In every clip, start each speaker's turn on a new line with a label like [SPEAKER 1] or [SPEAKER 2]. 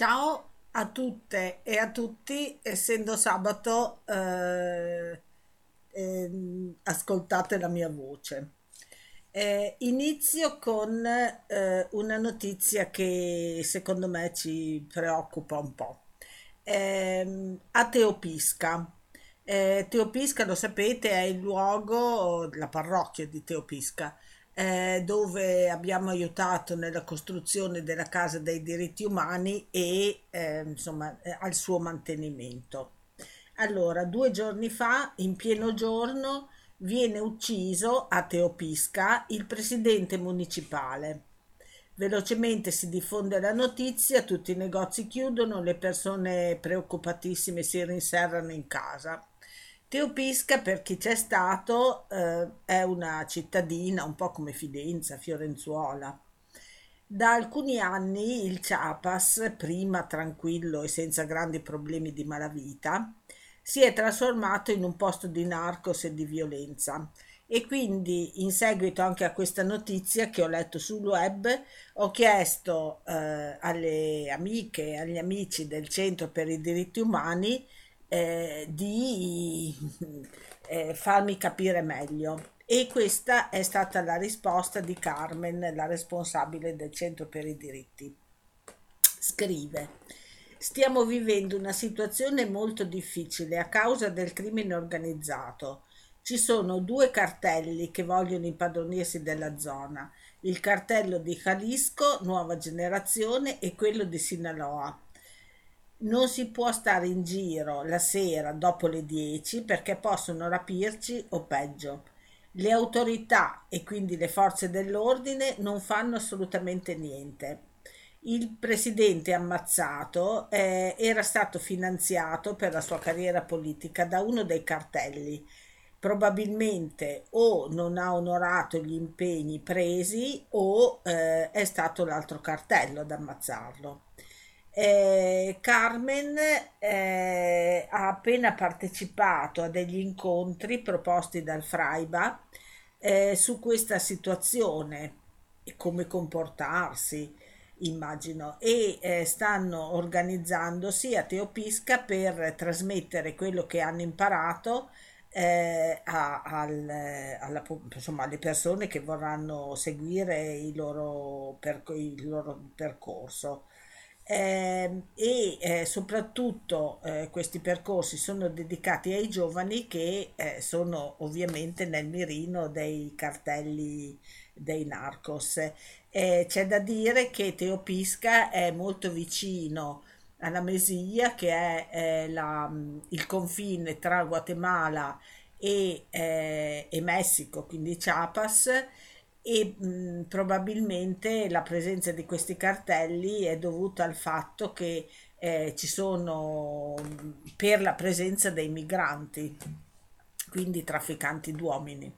[SPEAKER 1] Ciao a tutte e a tutti, essendo sabato, eh, ehm, ascoltate la mia voce. Eh, inizio con eh, una notizia che secondo me ci preoccupa un po'. Ehm, a Teopisca. Eh, Teopisca, lo sapete, è il luogo, la parrocchia di Teopisca, eh, dove abbiamo aiutato nella costruzione della Casa dei diritti umani e eh, insomma eh, al suo mantenimento. Allora, due giorni fa, in pieno giorno, viene ucciso a Teopisca il presidente municipale. Velocemente si diffonde la notizia, tutti i negozi chiudono, le persone preoccupatissime si rinserrano in casa. Teopisca, per chi c'è stato, eh, è una cittadina un po' come Fidenza, Fiorenzuola. Da alcuni anni il Chiapas, prima tranquillo e senza grandi problemi di malavita, si è trasformato in un posto di narcos e di violenza. E quindi, in seguito anche a questa notizia che ho letto sul web, ho chiesto eh, alle amiche e agli amici del Centro per i diritti umani eh, di eh, farmi capire meglio. E questa è stata la risposta di Carmen, la responsabile del Centro per i diritti. Scrive. Stiamo vivendo una situazione molto difficile a causa del crimine organizzato. Ci sono due cartelli che vogliono impadronirsi della zona, il cartello di Jalisco, Nuova Generazione, e quello di Sinaloa non si può stare in giro la sera dopo le 10 perché possono rapirci o peggio. Le autorità e quindi le forze dell'ordine non fanno assolutamente niente. Il presidente ammazzato eh, era stato finanziato per la sua carriera politica da uno dei cartelli. Probabilmente o non ha onorato gli impegni presi o eh, è stato l'altro cartello ad ammazzarlo. Eh, Carmen eh, ha appena partecipato a degli incontri proposti dal Fraiba eh, su questa situazione e come comportarsi, immagino, e eh, stanno organizzandosi a Teopisca per trasmettere quello che hanno imparato eh, a, al, alla, insomma, alle persone che vorranno seguire il loro, per, il loro percorso eh, e eh, soprattutto eh, questi percorsi sono dedicati ai giovani che eh, sono ovviamente nel mirino dei cartelli dei narcos. Eh, c'è da dire che Teopisca è molto vicino alla Mesia, che è eh, la, il confine tra Guatemala e, e Messico, quindi Chiapas e mh, probabilmente la presenza di questi cartelli è dovuta al fatto che eh, ci sono per la presenza dei migranti, quindi trafficanti d'uomini.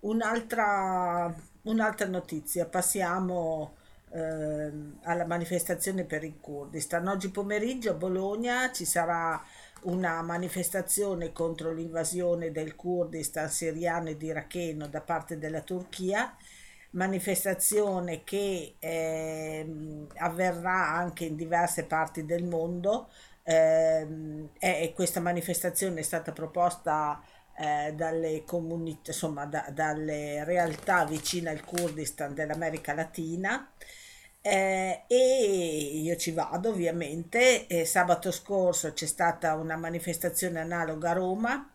[SPEAKER 1] Un'altra, un'altra notizia, passiamo eh, alla manifestazione per il Kurdistan. Oggi pomeriggio a Bologna ci sarà una manifestazione contro l'invasione del Kurdistan siriano ed iracheno da parte della Turchia, manifestazione che eh, avverrà anche in diverse parti del mondo. Eh, e questa manifestazione è stata proposta eh, dalle comunità, insomma, da, dalle realtà vicine al Kurdistan dell'America Latina eh, e io ci vado ovviamente. E sabato scorso c'è stata una manifestazione analoga a Roma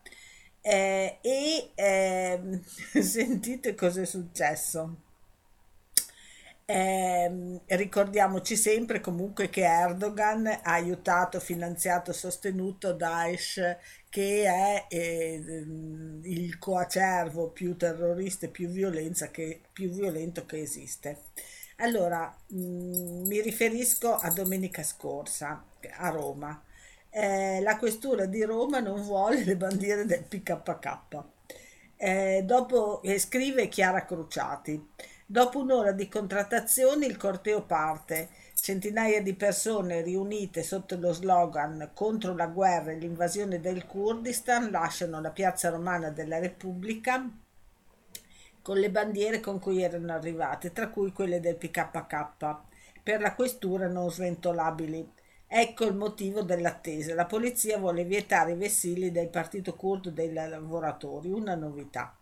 [SPEAKER 1] eh, e eh, sentite cosa è successo. Eh, ricordiamoci sempre comunque che Erdogan ha aiutato, finanziato, sostenuto Daesh che è eh, il coacervo più terrorista e più, più violento che esiste. Allora, mh, mm, mi riferisco a domenica scorsa a Roma. Eh, la questura di Roma non vuole le bandiere del PKK. Eh, dopo, eh, scrive Chiara Cruciati. Dopo un'ora di contrattazioni il corteo parte. Centinaia di persone riunite sotto lo slogan contro la guerra e l'invasione del Kurdistan lasciano la piazza romana della Repubblica con le bandiere con cui erano arrivate, tra cui quelle del PKK. per la questura non sventolabili. Ecco il motivo dell'attesa. La polizia vuole vietare i vessilli del partito curdo dei lavoratori, una novità.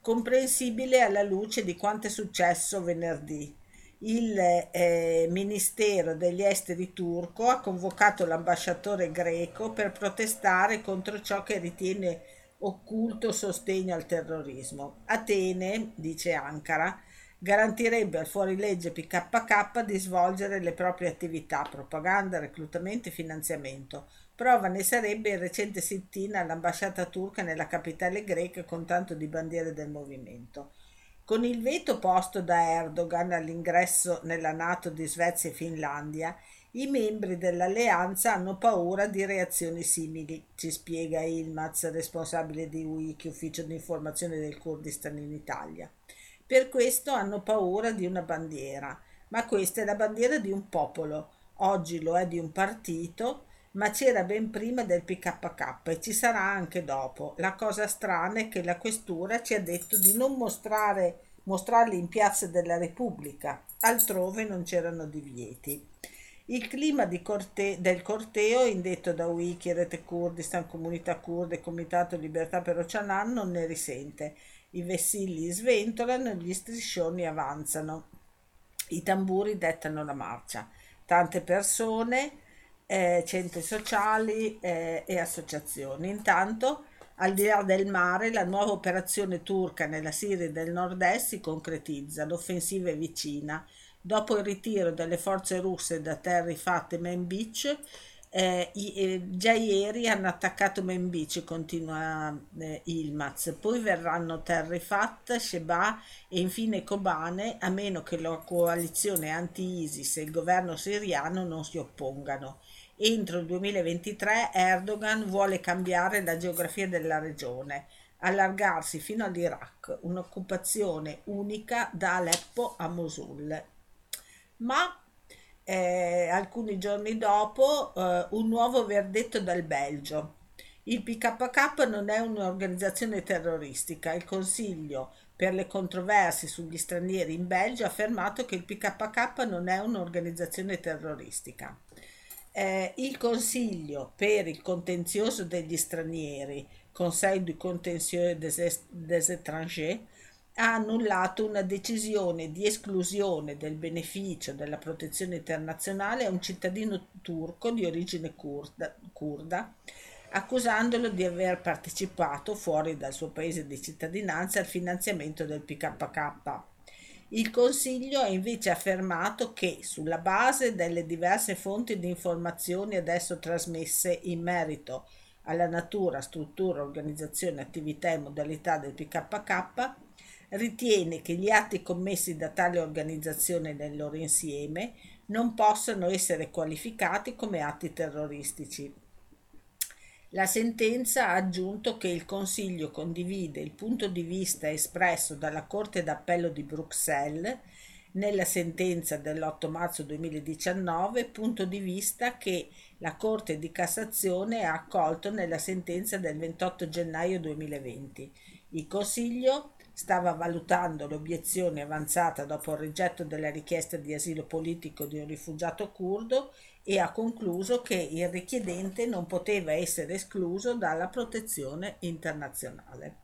[SPEAKER 1] Comprensibile alla luce di quanto è successo venerdì. Il eh, Ministero degli Esteri turco ha convocato l'ambasciatore greco per protestare contro ciò che ritiene occulto sostegno al terrorismo. Atene, dice Ankara, garantirebbe al fuorilegge PKK di svolgere le proprie attività, propaganda, reclutamento e finanziamento. Prova ne sarebbe il recente sit-in all'ambasciata turca nella capitale greca con tanto di bandiere del movimento. Con il veto posto da Erdogan all'ingresso nella Nato di Svezia e Finlandia, i membri dell'alleanza hanno paura di reazioni simili, ci spiega Ilmaz, responsabile di Wiki, ufficio di informazione del Kurdistan in Italia. Per questo hanno paura di una bandiera, ma questa è la bandiera di un popolo, oggi lo è di un partito, ma c'era ben prima del PKK e ci sarà anche dopo. La cosa strana è che la questura ci ha detto di non mostrare, mostrarli in piazza della Repubblica, altrove non c'erano divieti. Il clima corte- del corteo, indetto da Wiki, Rete Kurdistan, Comunità Kurde Comitato Libertà per Ocanan, non ne risente. I vessilli sventolano e gli striscioni avanzano. I tamburi dettano la marcia. Tante persone, eh, centri sociali eh, e associazioni. Intanto, al di là del mare, la nuova operazione turca nella Siria del nord-est si concretizza. L'offensiva è vicina Dopo il ritiro delle forze russe da Terry Fat e Main Beach, eh, eh, già ieri hanno attaccato Beach, continua eh, Ilmaz, poi verranno Terry Fat, Sheba e infine Kobane, a meno che la coalizione anti-ISIS e il governo siriano non si oppongano. Entro il 2023 Erdogan vuole cambiare la geografia della regione, allargarsi fino all'Iraq, un'occupazione unica da Aleppo a Mosul ma eh, alcuni giorni dopo eh, un nuovo verdetto dal Belgio. Il PKK non è un'organizzazione terroristica. Il Consiglio per le controversie sugli stranieri in Belgio ha affermato che il PKK non è un'organizzazione terroristica. Eh, il Consiglio per il contenzioso degli stranieri, Conseil du contentieux des, des étrangers, ha annullato una decisione di esclusione del beneficio della protezione internazionale a un cittadino turco di origine kurda, accusandolo di aver partecipato fuori dal suo paese di cittadinanza al finanziamento del PKK. Il Consiglio ha invece affermato che, sulla base delle diverse fonti di informazioni adesso trasmesse in merito alla natura, struttura, organizzazione, attività e modalità del PKK, ritiene che gli atti commessi da tale organizzazione nel loro insieme non possano essere qualificati come atti terroristici. La sentenza ha aggiunto che il Consiglio condivide il punto di vista espresso dalla Corte d'Appello di Bruxelles nella sentenza dell'8 marzo 2019, punto di vista che la Corte di Cassazione ha accolto nella sentenza del 28 gennaio 2020. Il Consiglio stava valutando l'obiezione avanzata dopo il rigetto della richiesta di asilo politico di un rifugiato curdo e ha concluso che il richiedente non poteva essere escluso dalla protezione internazionale.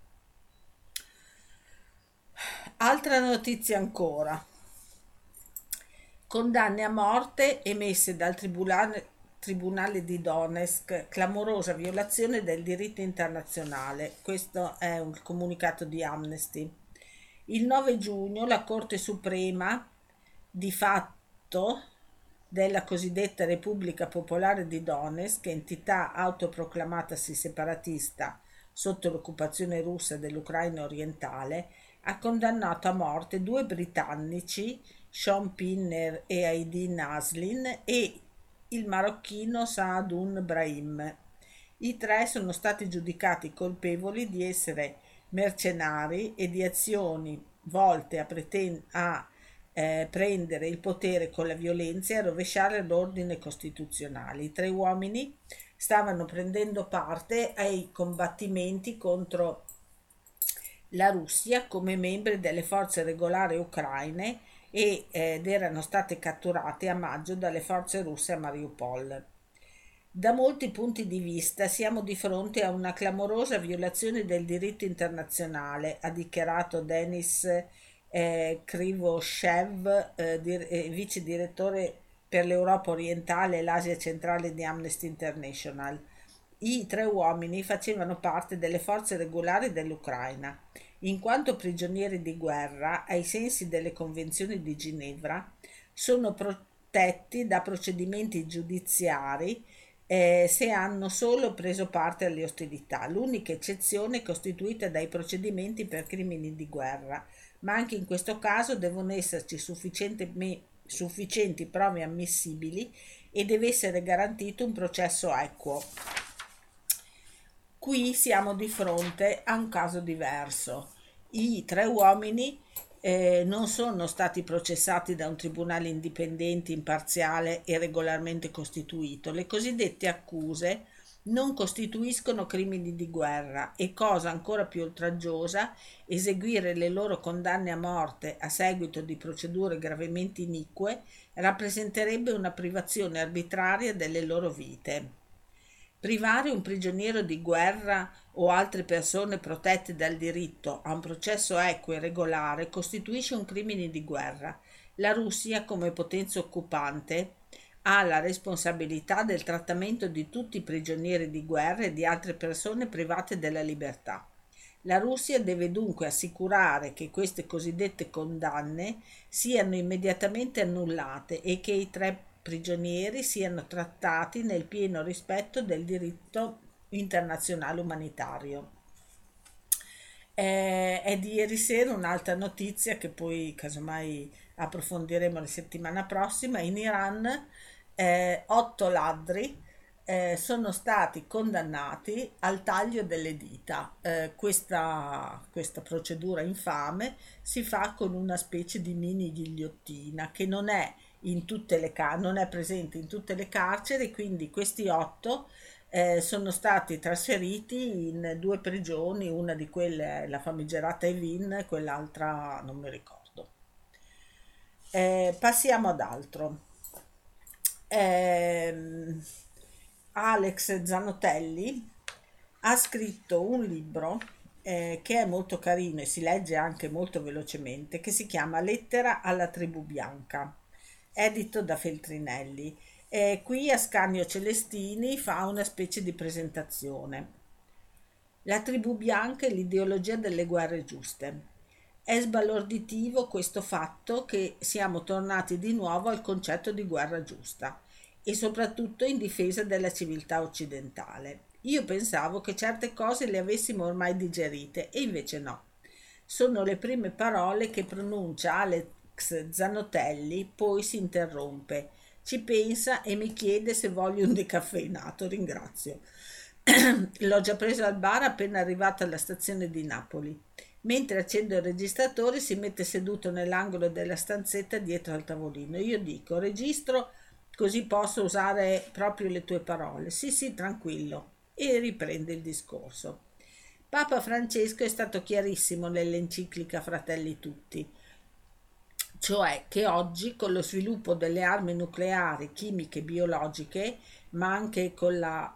[SPEAKER 1] Altra notizia ancora. Condanne a morte emesse dal Tribunale, Tribunale di Donetsk, clamorosa violazione del diritto internazionale. Questo è un comunicato di Amnesty. Il 9 giugno la Corte Suprema, di fatto della cosiddetta Repubblica Popolare di Donetsk, entità autoproclamatasi separatista sotto l'occupazione russa dell'Ucraina orientale, ha condannato a morte due britannici, Sean Pinner e Aidin Naslin, e il marocchino Saadun Brahim. I tre sono stati giudicati colpevoli di essere mercenari e di azioni volte a, preten- a eh, prendere il potere con la violenza e a rovesciare l'ordine costituzionale. I tre uomini stavano prendendo parte ai combattimenti contro la Russia come membri delle forze regolari ucraine ed erano stati catturati a maggio dalle forze russe a Mariupol. Da molti punti di vista siamo di fronte a una clamorosa violazione del diritto internazionale, ha dichiarato Denis eh, Krivoshev, eh, dir- eh, vice direttore per l'Europa orientale e l'Asia centrale di Amnesty International. I tre uomini facevano parte delle forze regolari dell'Ucraina in quanto prigionieri di guerra ai sensi delle convenzioni di Ginevra, sono protetti da procedimenti giudiziari eh, se hanno solo preso parte alle ostilità. L'unica eccezione è costituita dai procedimenti per crimini di guerra, ma anche in questo caso devono esserci sufficienti prove ammissibili e deve essere garantito un processo equo. Qui siamo di fronte a un caso diverso. I tre uomini eh, non sono stati processati da un tribunale indipendente, imparziale e regolarmente costituito. Le cosiddette accuse non costituiscono crimini di guerra e, cosa ancora più oltraggiosa, eseguire le loro condanne a morte a seguito di procedure gravemente inique rappresenterebbe una privazione arbitraria delle loro vite. Privare un prigioniero di guerra o altre persone protette dal diritto a un processo equo e regolare costituisce un crimine di guerra. La Russia, come potenza occupante, ha la responsabilità del trattamento di tutti i prigionieri di guerra e di altre persone private della libertà. La Russia deve dunque assicurare che queste cosiddette condanne siano immediatamente annullate e che i tre prigionieri siano trattati nel pieno rispetto del diritto internazionale umanitario. Eh, è di ieri sera un'altra notizia che poi casomai approfondiremo la settimana prossima. In Iran eh, otto ladri eh, sono stati condannati al taglio delle dita. Eh, questa, questa, procedura infame si fa con una specie di mini ghigliottina che non è in tutte le car- non è presente in tutte le carceri, quindi questi otto eh, sono stati trasferiti in due prigioni, una di quelle è la famigerata Evin, quell'altra non mi ricordo. Eh, passiamo ad altro. Eh, Alex Zanotelli ha scritto un libro eh, che è molto carino e si legge anche molto velocemente, che si chiama Lettera alla tribù bianca edito da Feltrinelli. E qui Ascanio Celestini fa una specie di presentazione. La tribù bianca e l'ideologia delle guerre giuste. È sbalorditivo questo fatto che siamo tornati di nuovo al concetto di guerra giusta e soprattutto in difesa della civiltà occidentale. Io pensavo che certe cose le avessimo ormai digerite e invece no. Sono le prime parole che pronuncia Alex Zanotelli, poi si interrompe. Ci pensa e mi chiede se voglio un decaffeinato. Ringrazio. L'ho già preso al bar appena arrivata alla stazione di Napoli. Mentre accendo il registratore si mette seduto nell'angolo della stanzetta dietro al tavolino. Io dico registro così posso usare proprio le tue parole. Sì, sì, tranquillo. E riprende il discorso. Papa Francesco è stato chiarissimo nell'enciclica Fratelli Tutti cioè che oggi con lo sviluppo delle armi nucleari, chimiche e biologiche, ma anche con la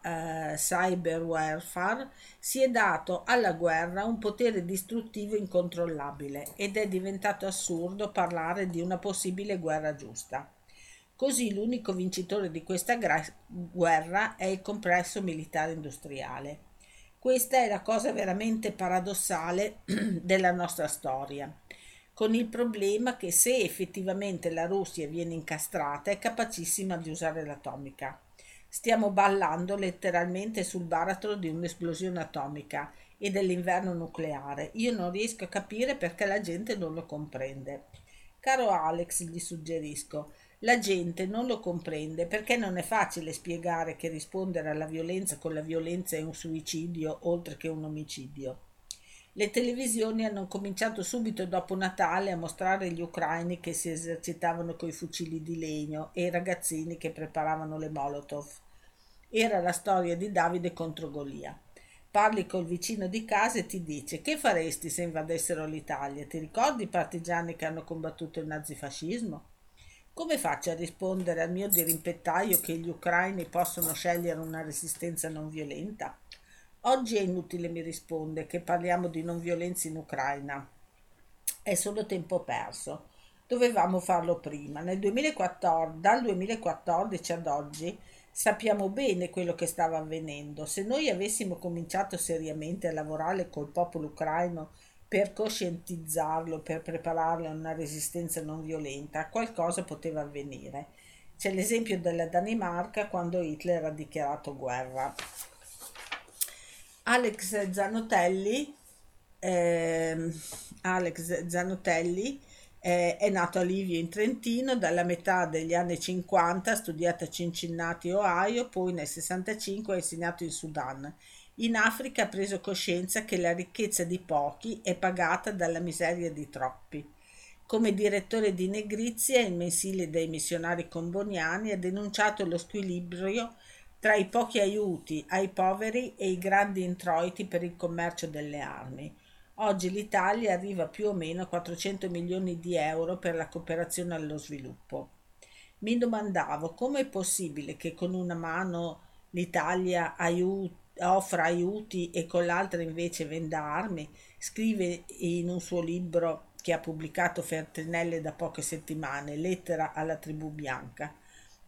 [SPEAKER 1] eh, cyber warfare, si è dato alla guerra un potere distruttivo incontrollabile ed è diventato assurdo parlare di una possibile guerra giusta. Così l'unico vincitore di questa gra- guerra è il complesso militare industriale. Questa è la cosa veramente paradossale della nostra storia con il problema che se effettivamente la Russia viene incastrata è capacissima di usare l'atomica. Stiamo ballando letteralmente sul baratro di un'esplosione atomica e dell'inverno nucleare. Io non riesco a capire perché la gente non lo comprende. Caro Alex, gli suggerisco, la gente non lo comprende perché non è facile spiegare che rispondere alla violenza con la violenza è un suicidio oltre che un omicidio. Le televisioni hanno cominciato subito dopo Natale a mostrare gli ucraini che si esercitavano coi fucili di legno e i ragazzini che preparavano le Molotov. Era la storia di Davide contro Golia. parli col vicino di casa e ti dice che faresti se invadessero l'Italia? Ti ricordi i partigiani che hanno combattuto il nazifascismo? Come faccio a rispondere al mio dirimpettaio che gli ucraini possono scegliere una resistenza non violenta? Oggi è inutile mi risponde che parliamo di non violenza in Ucraina. È solo tempo perso. Dovevamo farlo prima. Nel 2014, dal 2014 ad oggi sappiamo bene quello che stava avvenendo. Se noi avessimo cominciato seriamente a lavorare col popolo ucraino per coscientizzarlo, per prepararlo a una resistenza non violenta, qualcosa poteva avvenire. C'è l'esempio della Danimarca quando Hitler ha dichiarato guerra. Alex Zanotelli, eh, Alex Zanotelli eh, è nato a Livio in Trentino, dalla metà degli anni 50 ha studiato a Cincinnati, Ohio, poi nel 65 ha insegnato in Sudan. In Africa ha preso coscienza che la ricchezza di pochi è pagata dalla miseria di troppi. Come direttore di Negrizia, il mensile dei missionari comboniani, ha denunciato lo squilibrio tra i pochi aiuti ai poveri e i grandi introiti per il commercio delle armi. Oggi l'Italia arriva più o meno a 400 milioni di euro per la cooperazione allo sviluppo. Mi domandavo come è possibile che con una mano l'Italia aiuti, offra aiuti e con l'altra invece venda armi. Scrive in un suo libro che ha pubblicato Fertinelle da poche settimane, Lettera alla tribù bianca.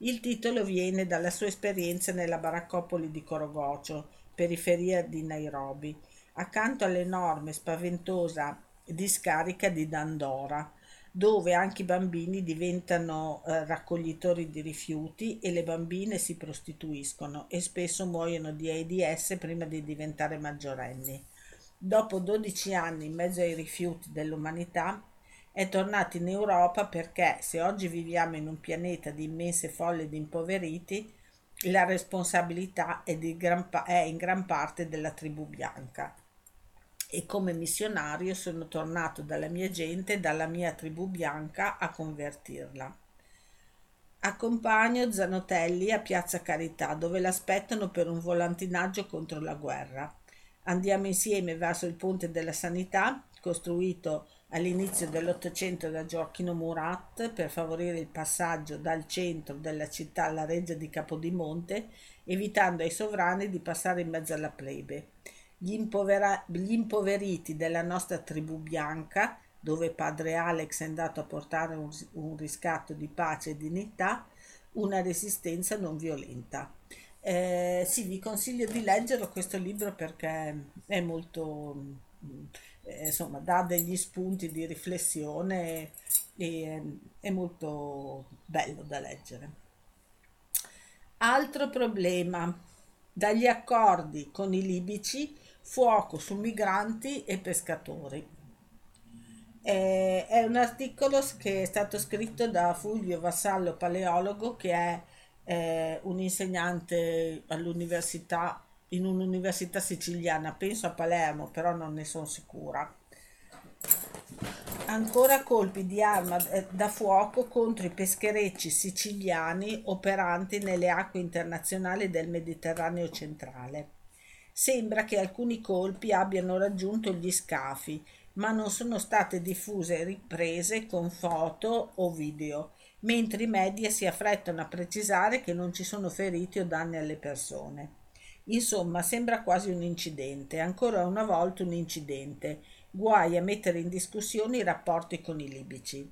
[SPEAKER 1] Il titolo viene dalla sua esperienza nella baraccopoli di Corogocio, periferia di Nairobi accanto all'enorme, spaventosa discarica di Dandora, dove anche i bambini diventano eh, raccoglitori di rifiuti e le bambine si prostituiscono e spesso muoiono di AIDS prima di diventare maggiorenni. Dopo 12 anni in mezzo ai rifiuti dell'umanità, è tornato in Europa perché se oggi viviamo in un pianeta di immense folle di impoveriti, la responsabilità è, pa- è in gran parte della tribù bianca e come missionario sono tornato dalla mia gente, dalla mia tribù bianca a convertirla. Accompagno Zanotelli a Piazza Carità, dove l'aspettano per un volantinaggio contro la guerra. Andiamo insieme verso il Ponte della Sanità, costruito all'inizio dell'Ottocento da Gioacchino Murat per favorire il passaggio dal centro della città alla reggia di Capodimonte, evitando ai sovrani di passare in mezzo alla plebe gli, impovera- gli impoveriti della nostra tribù bianca, dove padre Alex è andato a portare un, un riscatto di pace e dignità, una resistenza non violenta. Eh, sì, vi consiglio di leggere questo libro perché è molto, insomma, dà degli spunti di riflessione e è molto bello da leggere. Altro problema, dagli accordi con i libici fuoco su migranti e pescatori. È un articolo che è stato scritto da Fulvio Vassallo, paleologo, che è eh, un insegnante all'università, in un'università siciliana, penso a Palermo, però non ne sono sicura. Ancora colpi di arma eh, da fuoco contro i pescherecci siciliani operanti nelle acque internazionali del Mediterraneo centrale. Sembra che alcuni colpi abbiano raggiunto gli scafi, ma non sono state diffuse riprese con foto o video, mentre i media si affrettano a precisare che non ci sono feriti o danni alle persone. Insomma, sembra quasi un incidente, ancora una volta un incidente, guai a mettere in discussione i rapporti con i libici.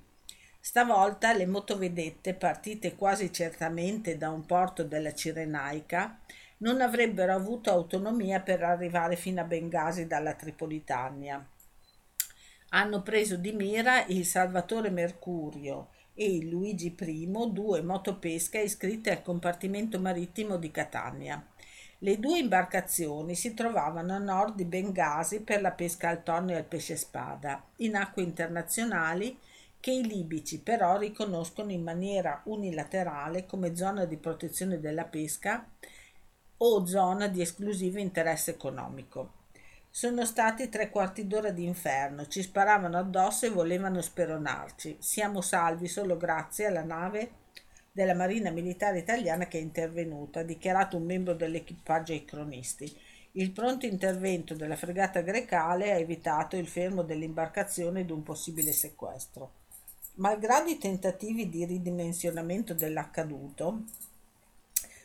[SPEAKER 1] Stavolta le motovedette, partite quasi certamente da un porto della Cirenaica, non avrebbero avuto autonomia per arrivare fino a Bengasi dalla Tripolitania. Hanno preso di mira il Salvatore Mercurio e il Luigi I, due motopesca iscritte al compartimento marittimo di Catania. Le due imbarcazioni si trovavano a nord di Bengasi per la pesca al tonno e al pesce spada, in acque internazionali che i libici però riconoscono in maniera unilaterale come zona di protezione della pesca o zona di esclusivo interesse economico. Sono stati tre quarti d'ora di inferno, ci sparavano addosso e volevano speronarci. Siamo salvi solo grazie alla nave della Marina Militare Italiana che è intervenuta, ha dichiarato un membro dell'equipaggio ai cronisti. il pronto intervento della fregata grecale ha evitato il fermo dell'imbarcazione ed un possibile sequestro. Malgrado i tentativi di ridimensionamento dell'accaduto,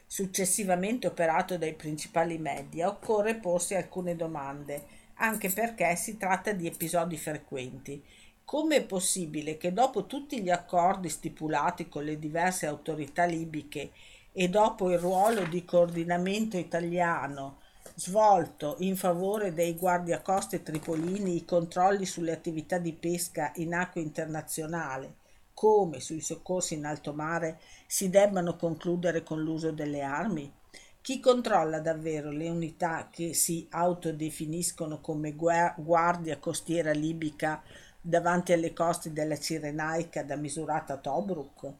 [SPEAKER 1] successivamente operato dai principali media, occorre porsi alcune domande, anche perché si tratta di episodi frequenti. Come è possibile che dopo tutti gli accordi stipulati con le diverse autorità libiche e dopo il ruolo di coordinamento italiano svolto in favore dei guardiacoste tripolini i controlli sulle attività di pesca in acque internazionali, come sui soccorsi in alto mare, si debbano concludere con l'uso delle armi? Chi controlla davvero le unità che si autodefiniscono come guardia costiera libica davanti alle coste della Cirenaica da misurata Tobruk?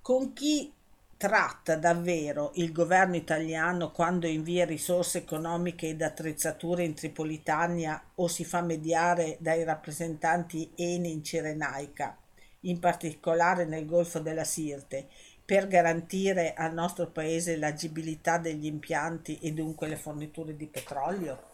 [SPEAKER 1] Con chi tratta davvero il governo italiano quando invia risorse economiche ed attrezzature in Tripolitania o si fa mediare dai rappresentanti Eni in Cirenaica, in particolare nel Golfo della Sirte, per garantire al nostro paese l'agibilità degli impianti e dunque le forniture di petrolio?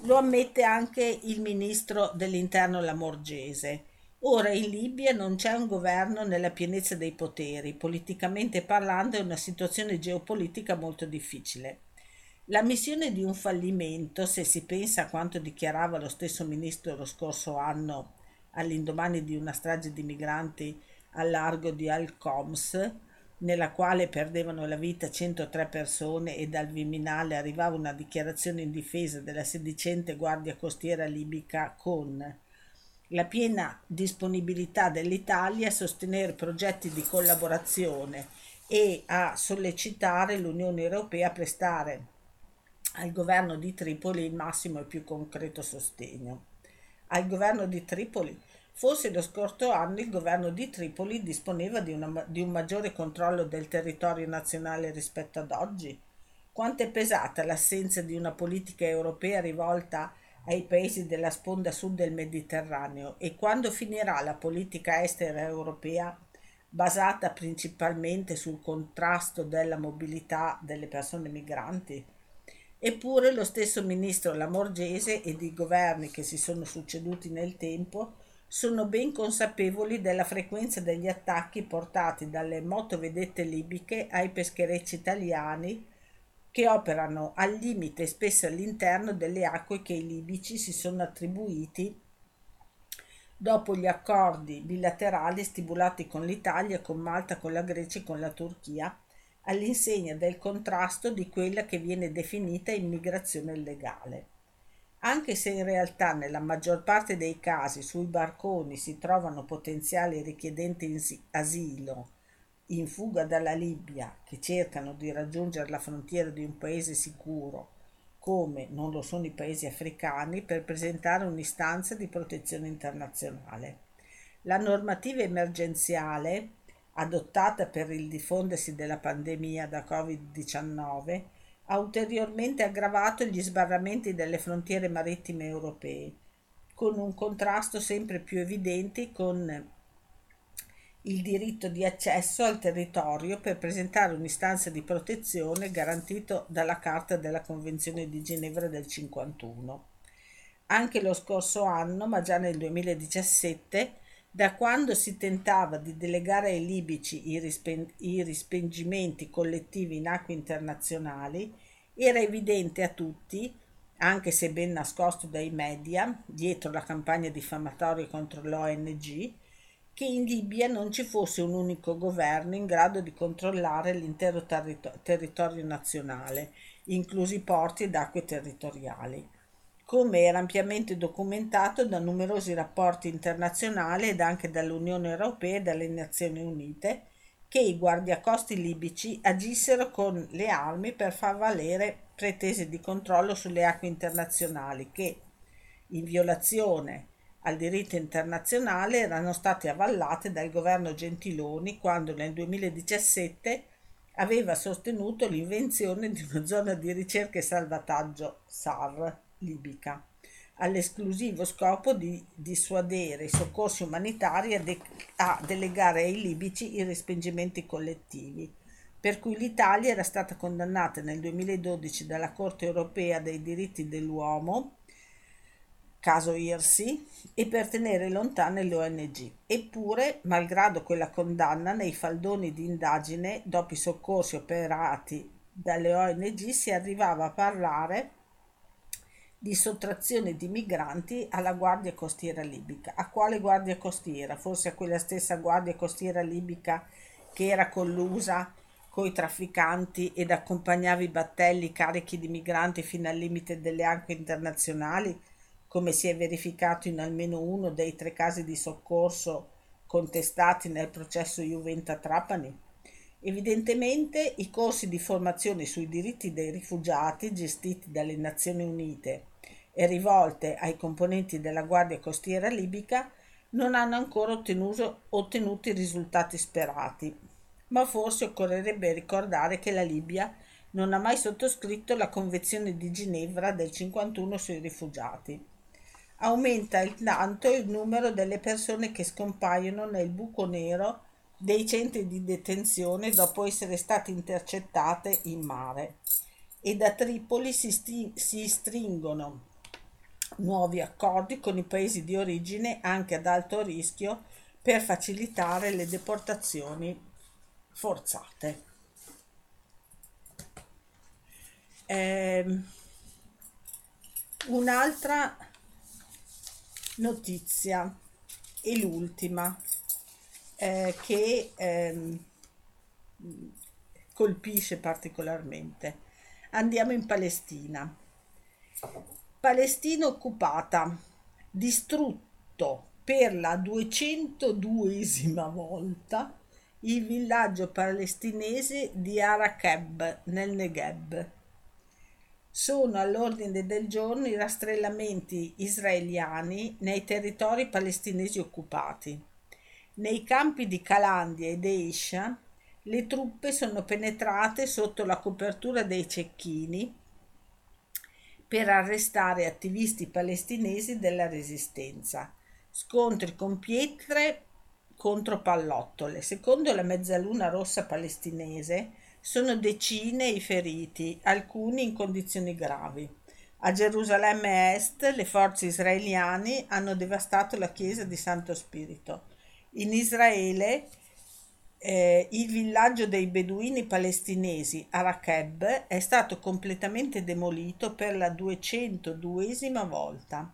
[SPEAKER 1] Lo ammette anche il ministro dell'interno Lamorgese Ora in Libia non c'è un governo nella pienezza dei poteri, politicamente parlando è una situazione geopolitica molto difficile. La missione di un fallimento, se si pensa a quanto dichiarava lo stesso ministro lo scorso anno all'indomani di una strage di migranti al largo di Al-Khoms, nella quale perdevano la vita 103 persone e dal Viminale arrivava una dichiarazione in difesa della sedicente guardia costiera libica con la piena disponibilità dell'Italia a sostenere progetti di collaborazione e a sollecitare l'Unione Europea a prestare al governo di Tripoli il massimo e più concreto sostegno. Al governo di Tripoli, forse lo scorso anno il governo di Tripoli disponeva di, una, di un maggiore controllo del territorio nazionale rispetto ad oggi? Quanto è pesata l'assenza di una politica europea rivolta ai paesi della sponda sud del Mediterraneo e quando finirà la politica estera europea basata principalmente sul contrasto della mobilità delle persone migranti? Eppure lo stesso ministro Lamorgese ed i governi che si sono succeduti nel tempo sono ben consapevoli della frequenza degli attacchi portati dalle motovedette libiche ai pescherecci italiani che operano al limite spesso all'interno delle acque che i libici si sono attribuiti dopo gli accordi bilaterali stipulati con l'Italia, con Malta, con la Grecia e con la Turchia, all'insegna del contrasto di quella che viene definita immigrazione illegale. Anche se in realtà nella maggior parte dei casi sui barconi si trovano potenziali richiedenti asilo in fuga dalla Libia che cercano di raggiungere la frontiera di un paese sicuro, come non lo sono i paesi africani, per presentare un'istanza di protezione internazionale. La normativa emergenziale adottata per il diffondersi della pandemia da Covid-19 ha ulteriormente aggravato gli sbarramenti delle frontiere marittime europee, con un contrasto sempre più evidente con il diritto di accesso al territorio per presentare un'istanza di protezione garantito dalla Carta della Convenzione di Ginevra del 51. Anche lo scorso anno, ma già nel 2017, da quando si tentava di delegare ai libici i, rispen- i rispengimenti collettivi in acque internazionali, era evidente a tutti, anche se ben nascosto dai media, dietro la campagna diffamatoria contro l'ONG, che in Libia non ci fosse un unico governo in grado di controllare l'intero territo- territorio nazionale, inclusi porti ed acque territoriali, come era ampiamente documentato da numerosi rapporti internazionali ed anche dall'Unione Europea e dalle Nazioni Unite, che i guardiacosti libici agissero con le armi per far valere pretese di controllo sulle acque internazionali che, in violazione al diritto internazionale erano state avallate dal governo Gentiloni quando nel 2017 aveva sostenuto l'invenzione di una zona di ricerca e salvataggio SAR libica all'esclusivo scopo di dissuadere i soccorsi umanitari a, de- a delegare ai libici i respingimenti collettivi per cui l'Italia era stata condannata nel 2012 dalla Corte europea dei diritti dell'uomo, caso IRSI, e per tenere lontane le ONG. Eppure, malgrado quella condanna, nei faldoni di indagine, dopo i soccorsi operati dalle ONG, si arrivava a parlare di sottrazione di migranti alla Guardia Costiera libica. A quale Guardia Costiera? Forse a quella stessa Guardia Costiera libica che era collusa coi trafficanti ed accompagnava i battelli carichi di migranti fino al limite delle acque internazionali, come si è verificato in almeno uno dei tre casi di soccorso contestati nel processo Juventa Trapani? Evidentemente i corsi di formazione sui diritti dei rifugiati gestiti dalle Nazioni Unite e rivolte ai componenti della Guardia Costiera libica non hanno ancora ottenuto, ottenuto i risultati sperati ma forse occorrerebbe ricordare che la Libia non ha mai sottoscritto la Convenzione di Ginevra del 51 sui rifugiati. Aumenta intanto il numero delle persone che scompaiono nel buco nero dei centri di detenzione dopo essere state intercettate in mare e da Tripoli si, sti- si stringono nuovi accordi con i paesi di origine anche ad alto rischio per facilitare le deportazioni forzate. Eh, un'altra notizia e l'ultima eh, che eh, colpisce particolarmente. Andiamo in Palestina. Palestina occupata, distrutto per la 202esima volta il villaggio palestinese di Arakeb nel Negev. Sono all'ordine del giorno i rastrellamenti israeliani nei territori palestinesi occupati. Nei campi di Calandia ed Eisha le truppe sono penetrate sotto la copertura dei cecchini per arrestare attivisti palestinesi della resistenza. Scontri con pietre contro pallottole. Secondo la Mezzaluna Rossa palestinese sono decine i feriti, alcuni in condizioni gravi. A Gerusalemme Est le forze israeliane hanno devastato la chiesa di Santo Spirito. In Israele eh, il villaggio dei beduini palestinesi Arakeb è stato completamente demolito per la 202esima volta.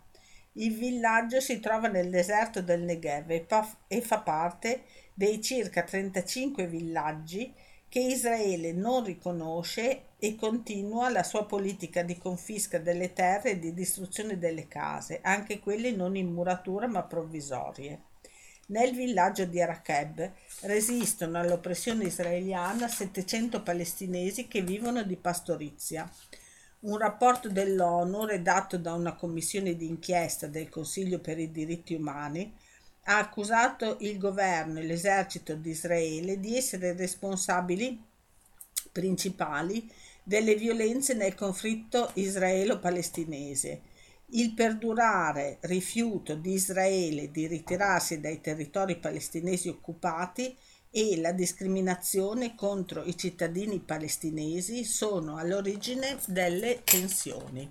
[SPEAKER 1] Il villaggio si trova nel deserto del Negev e fa parte dei circa 35 villaggi che Israele non riconosce e continua la sua politica di confisca delle terre e di distruzione delle case, anche quelle non in muratura ma provvisorie. Nel villaggio di Arakeb resistono all'oppressione israeliana 700 palestinesi che vivono di pastorizia. Un rapporto dell'ONU, redatto da una commissione d'inchiesta del Consiglio per i diritti umani, ha accusato il governo e l'esercito di Israele di essere responsabili principali delle violenze nel conflitto israelo-palestinese. Il perdurare rifiuto di Israele di ritirarsi dai territori palestinesi occupati e la discriminazione contro i cittadini palestinesi sono all'origine delle tensioni.